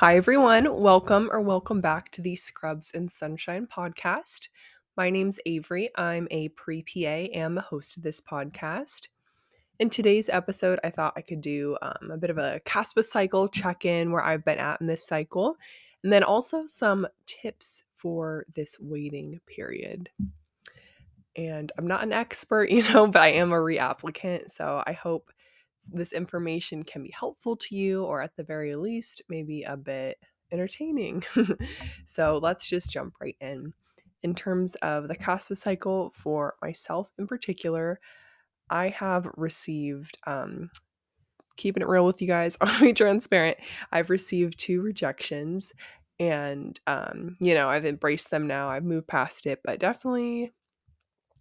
Hi, everyone. Welcome or welcome back to the Scrubs and Sunshine podcast. My name's Avery. I'm a pre PA and the host of this podcast. In today's episode, I thought I could do um, a bit of a CASPA cycle check in where I've been at in this cycle, and then also some tips for this waiting period. And I'm not an expert, you know, but I am a reapplicant. So I hope this information can be helpful to you, or at the very least, maybe a bit entertaining. so let's just jump right in. In terms of the CASPA cycle, for myself in particular, I have received, um, keeping it real with you guys, I'll be transparent, I've received two rejections and um, you know, I've embraced them now. I've moved past it, but definitely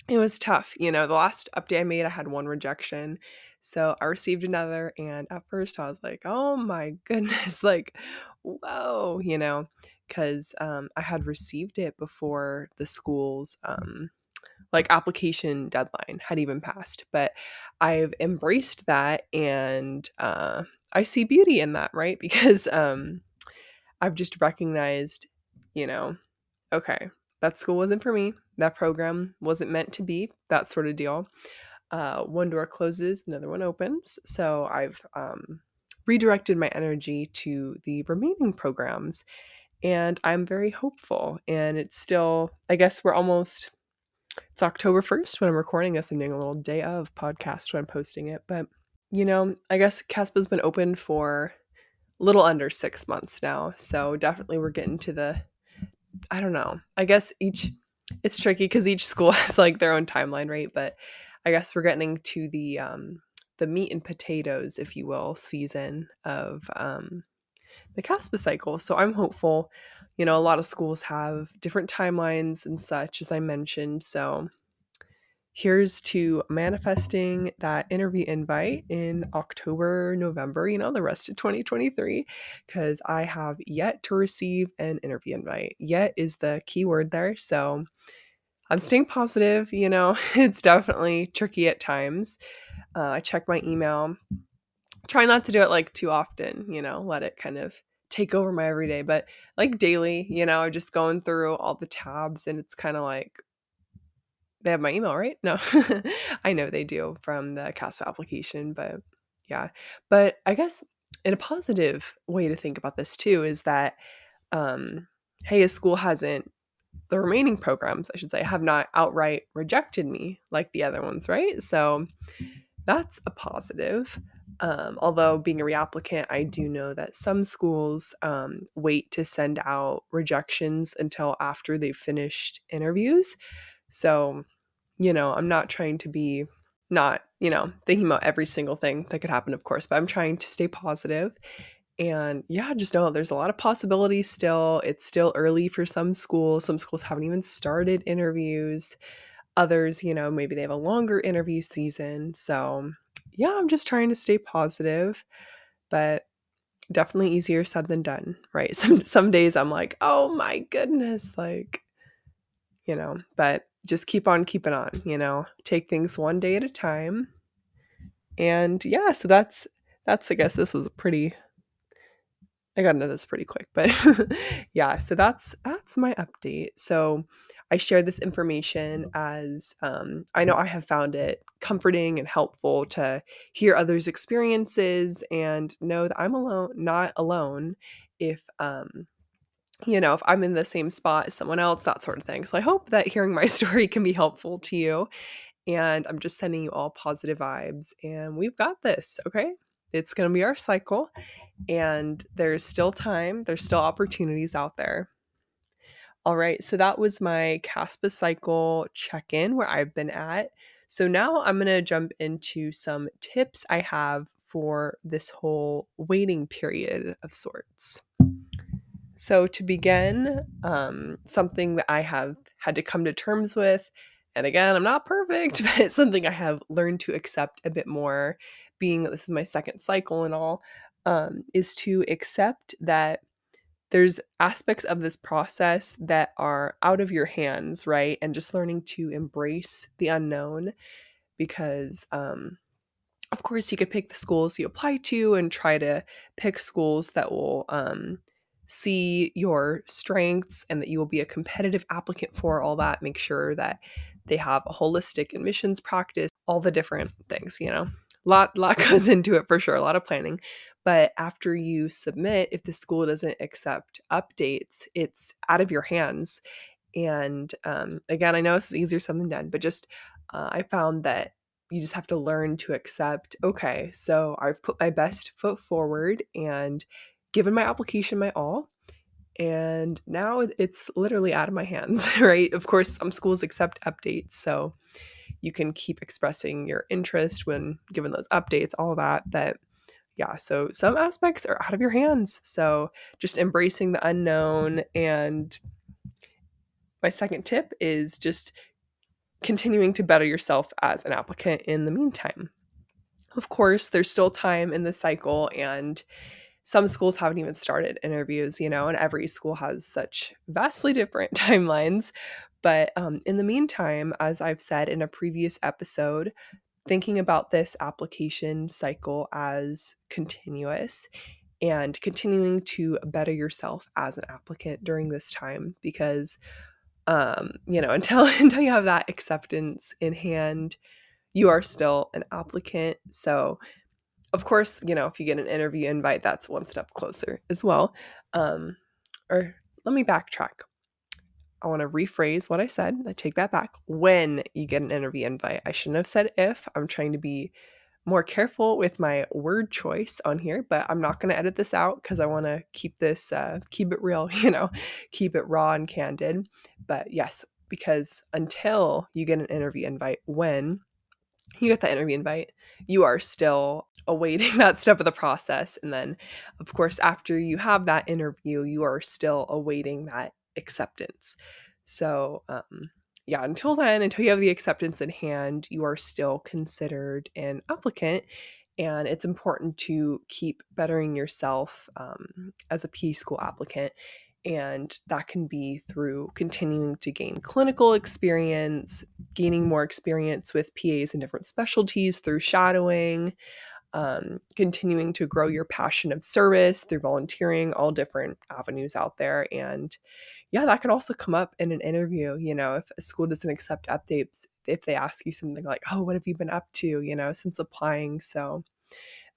it was tough. You know, the last update I made, I had one rejection. So I received another, and at first I was like, oh my goodness, like, whoa, you know, because um, I had received it before the school's um, like application deadline had even passed. But I've embraced that, and uh, I see beauty in that, right? Because um, I've just recognized, you know, okay, that school wasn't for me. That program wasn't meant to be, that sort of deal uh, one door closes, another one opens. So I've um, redirected my energy to the remaining programs, and I'm very hopeful. And it's still, I guess we're almost, it's October 1st when I'm recording this. I'm doing a little day of podcast when I'm posting it. But, you know, I guess CASPA's been open for a little under six months now. So definitely we're getting to the, I don't know, I guess each, it's tricky because each school has like their own timeline, right? But I guess we're getting to the um, the meat and potatoes, if you will, season of um, the CASPA cycle. So I'm hopeful. You know, a lot of schools have different timelines and such, as I mentioned. So here's to manifesting that interview invite in October, November, you know, the rest of 2023, because I have yet to receive an interview invite. Yet is the key word there. So I'm staying positive. You know, it's definitely tricky at times. Uh, I check my email. Try not to do it like too often, you know, let it kind of take over my everyday, but like daily, you know, just going through all the tabs and it's kind of like they have my email, right? No, I know they do from the CASPA application, but yeah. But I guess in a positive way to think about this too is that, um, hey, a school hasn't the remaining programs, I should say, have not outright rejected me like the other ones, right? So that's a positive. Um, although being a reapplicant, I do know that some schools um, wait to send out rejections until after they've finished interviews. So, you know, I'm not trying to be not, you know, thinking about every single thing that could happen, of course, but I'm trying to stay positive and yeah, just know there's a lot of possibilities still. It's still early for some schools. Some schools haven't even started interviews. Others, you know, maybe they have a longer interview season. So, yeah, I'm just trying to stay positive, but definitely easier said than done, right? Some some days I'm like, "Oh my goodness," like you know, but just keep on keeping on, you know. Take things one day at a time. And yeah, so that's that's I guess this was a pretty I got into this pretty quick, but yeah, so that's that's my update. So I share this information as um, I know I have found it comforting and helpful to hear others' experiences and know that I'm alone, not alone. If um, you know, if I'm in the same spot as someone else, that sort of thing. So I hope that hearing my story can be helpful to you. And I'm just sending you all positive vibes. And we've got this, okay? It's going to be our cycle and there's still time, there's still opportunities out there. All right, so that was my CASPA cycle check in where I've been at. So now I'm going to jump into some tips I have for this whole waiting period of sorts. So, to begin, um, something that I have had to come to terms with, and again, I'm not perfect, but it's something I have learned to accept a bit more, being that this is my second cycle and all, um, is to accept that there's aspects of this process that are out of your hands, right? And just learning to embrace the unknown because, um, of course, you could pick the schools you apply to and try to pick schools that will um, see your strengths and that you will be a competitive applicant for all that. Make sure that they have a holistic admissions practice, all the different things, you know. Lot lot goes into it for sure, a lot of planning. But after you submit, if the school doesn't accept updates, it's out of your hands. And um, again, I know this is easier said than done, but just uh, I found that you just have to learn to accept okay, so I've put my best foot forward and given my application my all. And now it's literally out of my hands, right? Of course, some schools accept updates. So you can keep expressing your interest when given those updates, all that. But yeah, so some aspects are out of your hands. So just embracing the unknown. And my second tip is just continuing to better yourself as an applicant in the meantime. Of course, there's still time in the cycle and some schools haven't even started interviews, you know, and every school has such vastly different timelines. But um, in the meantime, as I've said in a previous episode, thinking about this application cycle as continuous and continuing to better yourself as an applicant during this time because um you know until until you have that acceptance in hand you are still an applicant so of course, you know, if you get an interview invite, that's one step closer as well. Um, or let me backtrack. I want to rephrase what I said. I take that back. When you get an interview invite, I shouldn't have said if. I'm trying to be more careful with my word choice on here, but I'm not going to edit this out because I want to keep this, uh, keep it real, you know, keep it raw and candid. But yes, because until you get an interview invite, when you get that interview invite, you are still awaiting that step of the process. And then, of course, after you have that interview, you are still awaiting that acceptance. So, um, yeah, until then, until you have the acceptance in hand, you are still considered an applicant. And it's important to keep bettering yourself um, as a P school applicant. And that can be through continuing to gain clinical experience, gaining more experience with PAs in different specialties through shadowing, um, continuing to grow your passion of service through volunteering, all different avenues out there. And yeah, that could also come up in an interview. You know, if a school doesn't accept updates, if they ask you something like, oh, what have you been up to, you know, since applying? So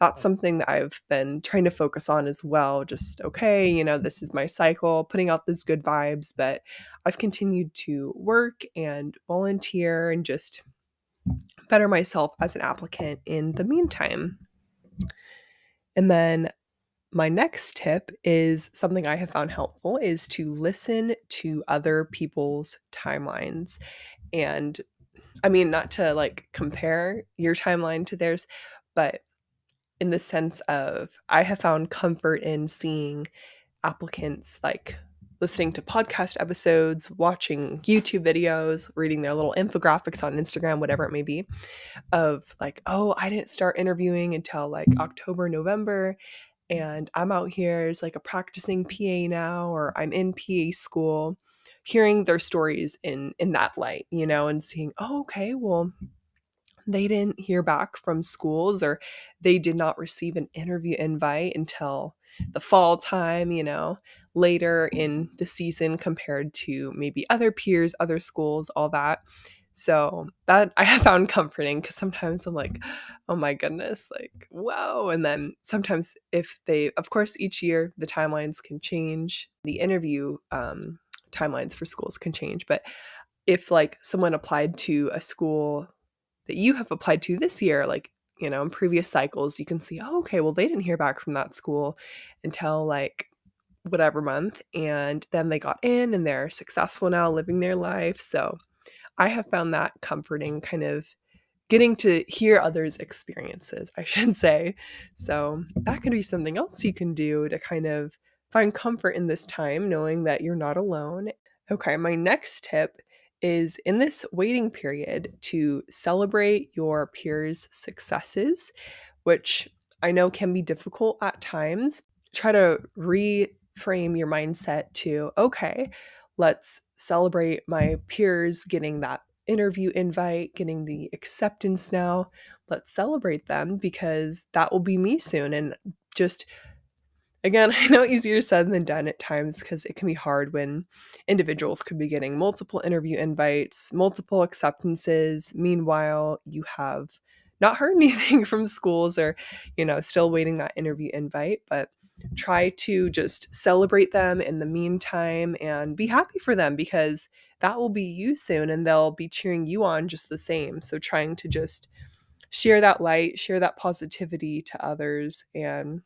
that's something that I've been trying to focus on as well. Just, okay, you know, this is my cycle, putting out those good vibes, but I've continued to work and volunteer and just better myself as an applicant in the meantime. And then my next tip is something I have found helpful is to listen to other people's timelines. And I mean, not to like compare your timeline to theirs, but in the sense of I have found comfort in seeing applicants like listening to podcast episodes, watching YouTube videos, reading their little infographics on Instagram, whatever it may be, of like, oh, I didn't start interviewing until like October, November. And I'm out here as like a practicing PA now, or I'm in PA school, hearing their stories in in that light, you know, and seeing, oh, okay, well, they didn't hear back from schools or they did not receive an interview invite until the fall time, you know, later in the season compared to maybe other peers, other schools, all that. So that I have found comforting because sometimes I'm like, oh my goodness, like, whoa. And then sometimes if they, of course, each year the timelines can change, the interview um, timelines for schools can change. But if like someone applied to a school that you have applied to this year, like you know, in previous cycles, you can see, oh, okay, well, they didn't hear back from that school until like whatever month. And then they got in and they're successful now living their life. So I have found that comforting, kind of getting to hear others' experiences, I should say. So that could be something else you can do to kind of find comfort in this time, knowing that you're not alone. Okay, my next tip is in this waiting period to celebrate your peers' successes, which I know can be difficult at times. Try to reframe your mindset to, okay, let's celebrate my peers getting that interview invite, getting the acceptance now. Let's celebrate them because that will be me soon. And just Again, I know easier said than done at times because it can be hard when individuals could be getting multiple interview invites, multiple acceptances. Meanwhile, you have not heard anything from schools or, you know, still waiting that interview invite, but try to just celebrate them in the meantime and be happy for them because that will be you soon and they'll be cheering you on just the same. So trying to just share that light, share that positivity to others and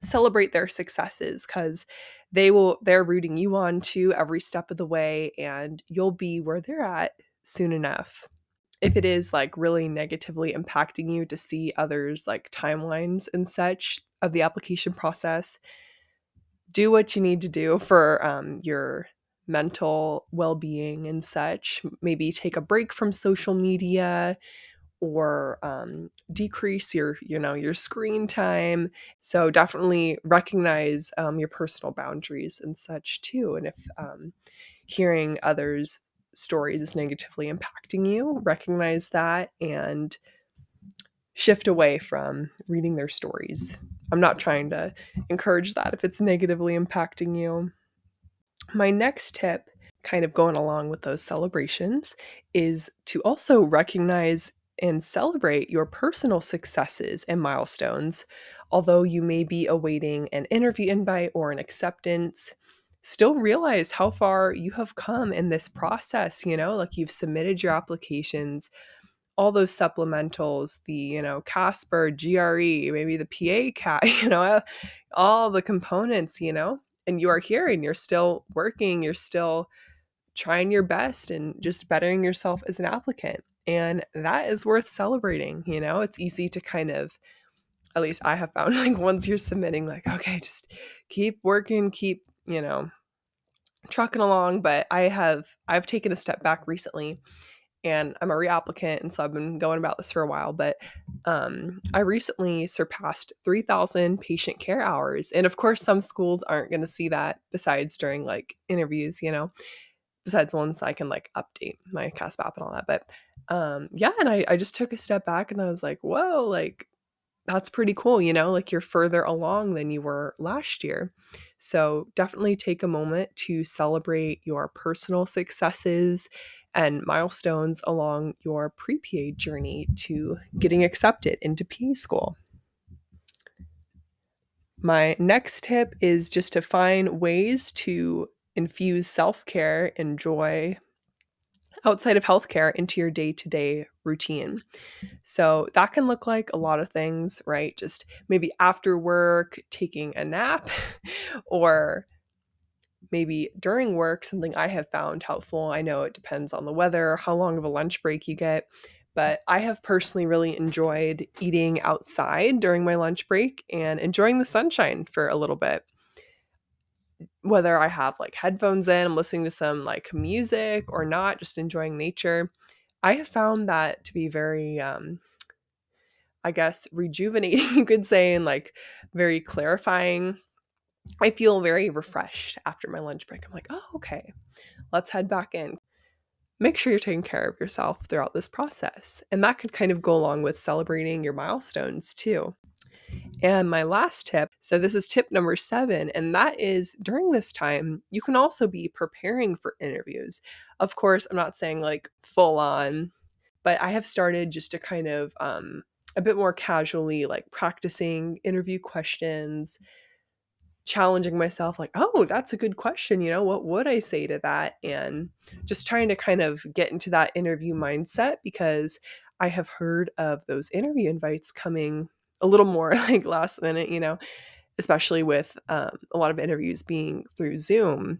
celebrate their successes cuz they will they're rooting you on to every step of the way and you'll be where they're at soon enough. If it is like really negatively impacting you to see others like timelines and such of the application process, do what you need to do for um, your mental well-being and such maybe take a break from social media or um, decrease your you know your screen time so definitely recognize um, your personal boundaries and such too and if um, hearing others stories is negatively impacting you recognize that and shift away from reading their stories. I'm not trying to encourage that if it's negatively impacting you. My next tip kind of going along with those celebrations is to also recognize and celebrate your personal successes and milestones. Although you may be awaiting an interview invite or an acceptance, still realize how far you have come in this process. You know, like you've submitted your applications, all those supplementals, the, you know, Casper, GRE, maybe the PA CAT, you know, all the components, you know, and you are here and you're still working, you're still trying your best and just bettering yourself as an applicant. And that is worth celebrating. You know, it's easy to kind of, at least I have found, like once you're submitting, like, okay, just keep working, keep, you know, trucking along. But I have, I've taken a step back recently and I'm a reapplicant, and so I've been going about this for a while. But um, I recently surpassed 3,000 patient care hours, and of course, some schools aren't going to see that besides during like interviews, you know, besides ones I can like update my CASPA app and all that. But um, yeah, and I, I just took a step back and I was like, whoa, like that's pretty cool, you know, like you're further along than you were last year. So definitely take a moment to celebrate your personal successes and milestones along your pre PA journey to getting accepted into PA school. My next tip is just to find ways to infuse self care and joy outside of healthcare into your day to day routine. So that can look like a lot of things, right? Just maybe after work, taking a nap, or maybe during work, something I have found helpful. I know it depends on the weather, how long of a lunch break you get, but I have personally really enjoyed eating outside during my lunch break and enjoying the sunshine for a little bit. Whether I have like headphones in, I'm listening to some like music or not, just enjoying nature. I have found that to be very um I guess rejuvenating, you could say, and like very clarifying I feel very refreshed after my lunch break. I'm like, oh, okay, let's head back in. Make sure you're taking care of yourself throughout this process. And that could kind of go along with celebrating your milestones too. And my last tip so, this is tip number seven, and that is during this time, you can also be preparing for interviews. Of course, I'm not saying like full on, but I have started just to kind of um, a bit more casually like practicing interview questions, challenging myself like oh that's a good question you know what would i say to that and just trying to kind of get into that interview mindset because i have heard of those interview invites coming a little more like last minute you know especially with um, a lot of interviews being through zoom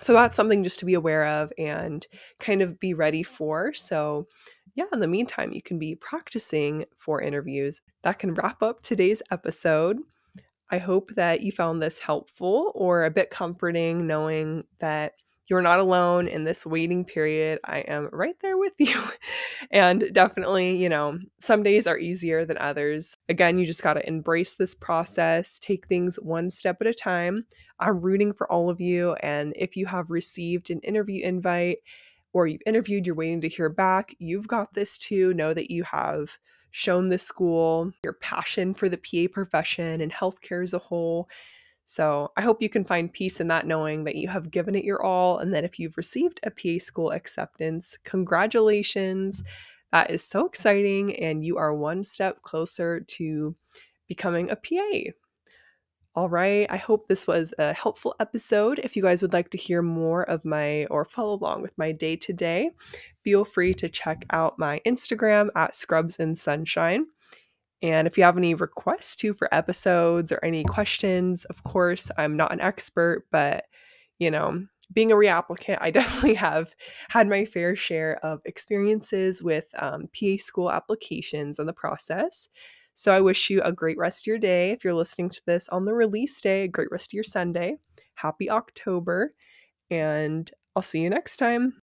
so that's something just to be aware of and kind of be ready for so yeah, in the meantime, you can be practicing for interviews. That can wrap up today's episode. I hope that you found this helpful or a bit comforting knowing that you're not alone in this waiting period. I am right there with you. and definitely, you know, some days are easier than others. Again, you just got to embrace this process, take things one step at a time. I'm rooting for all of you. And if you have received an interview invite or you've interviewed, you're waiting to hear back, you've got this too. Know that you have shown the school your passion for the PA profession and healthcare as a whole. So I hope you can find peace in that knowing that you have given it your all and that if you've received a PA school acceptance, congratulations. That is so exciting, and you are one step closer to becoming a PA. All right, I hope this was a helpful episode. If you guys would like to hear more of my or follow along with my day to day, feel free to check out my Instagram at Scrubs and Sunshine. And if you have any requests too for episodes or any questions, of course, I'm not an expert, but you know, being a reapplicant, I definitely have had my fair share of experiences with um, PA school applications and the process. So I wish you a great rest of your day. If you're listening to this on the release day, a great rest of your Sunday. Happy October. And I'll see you next time.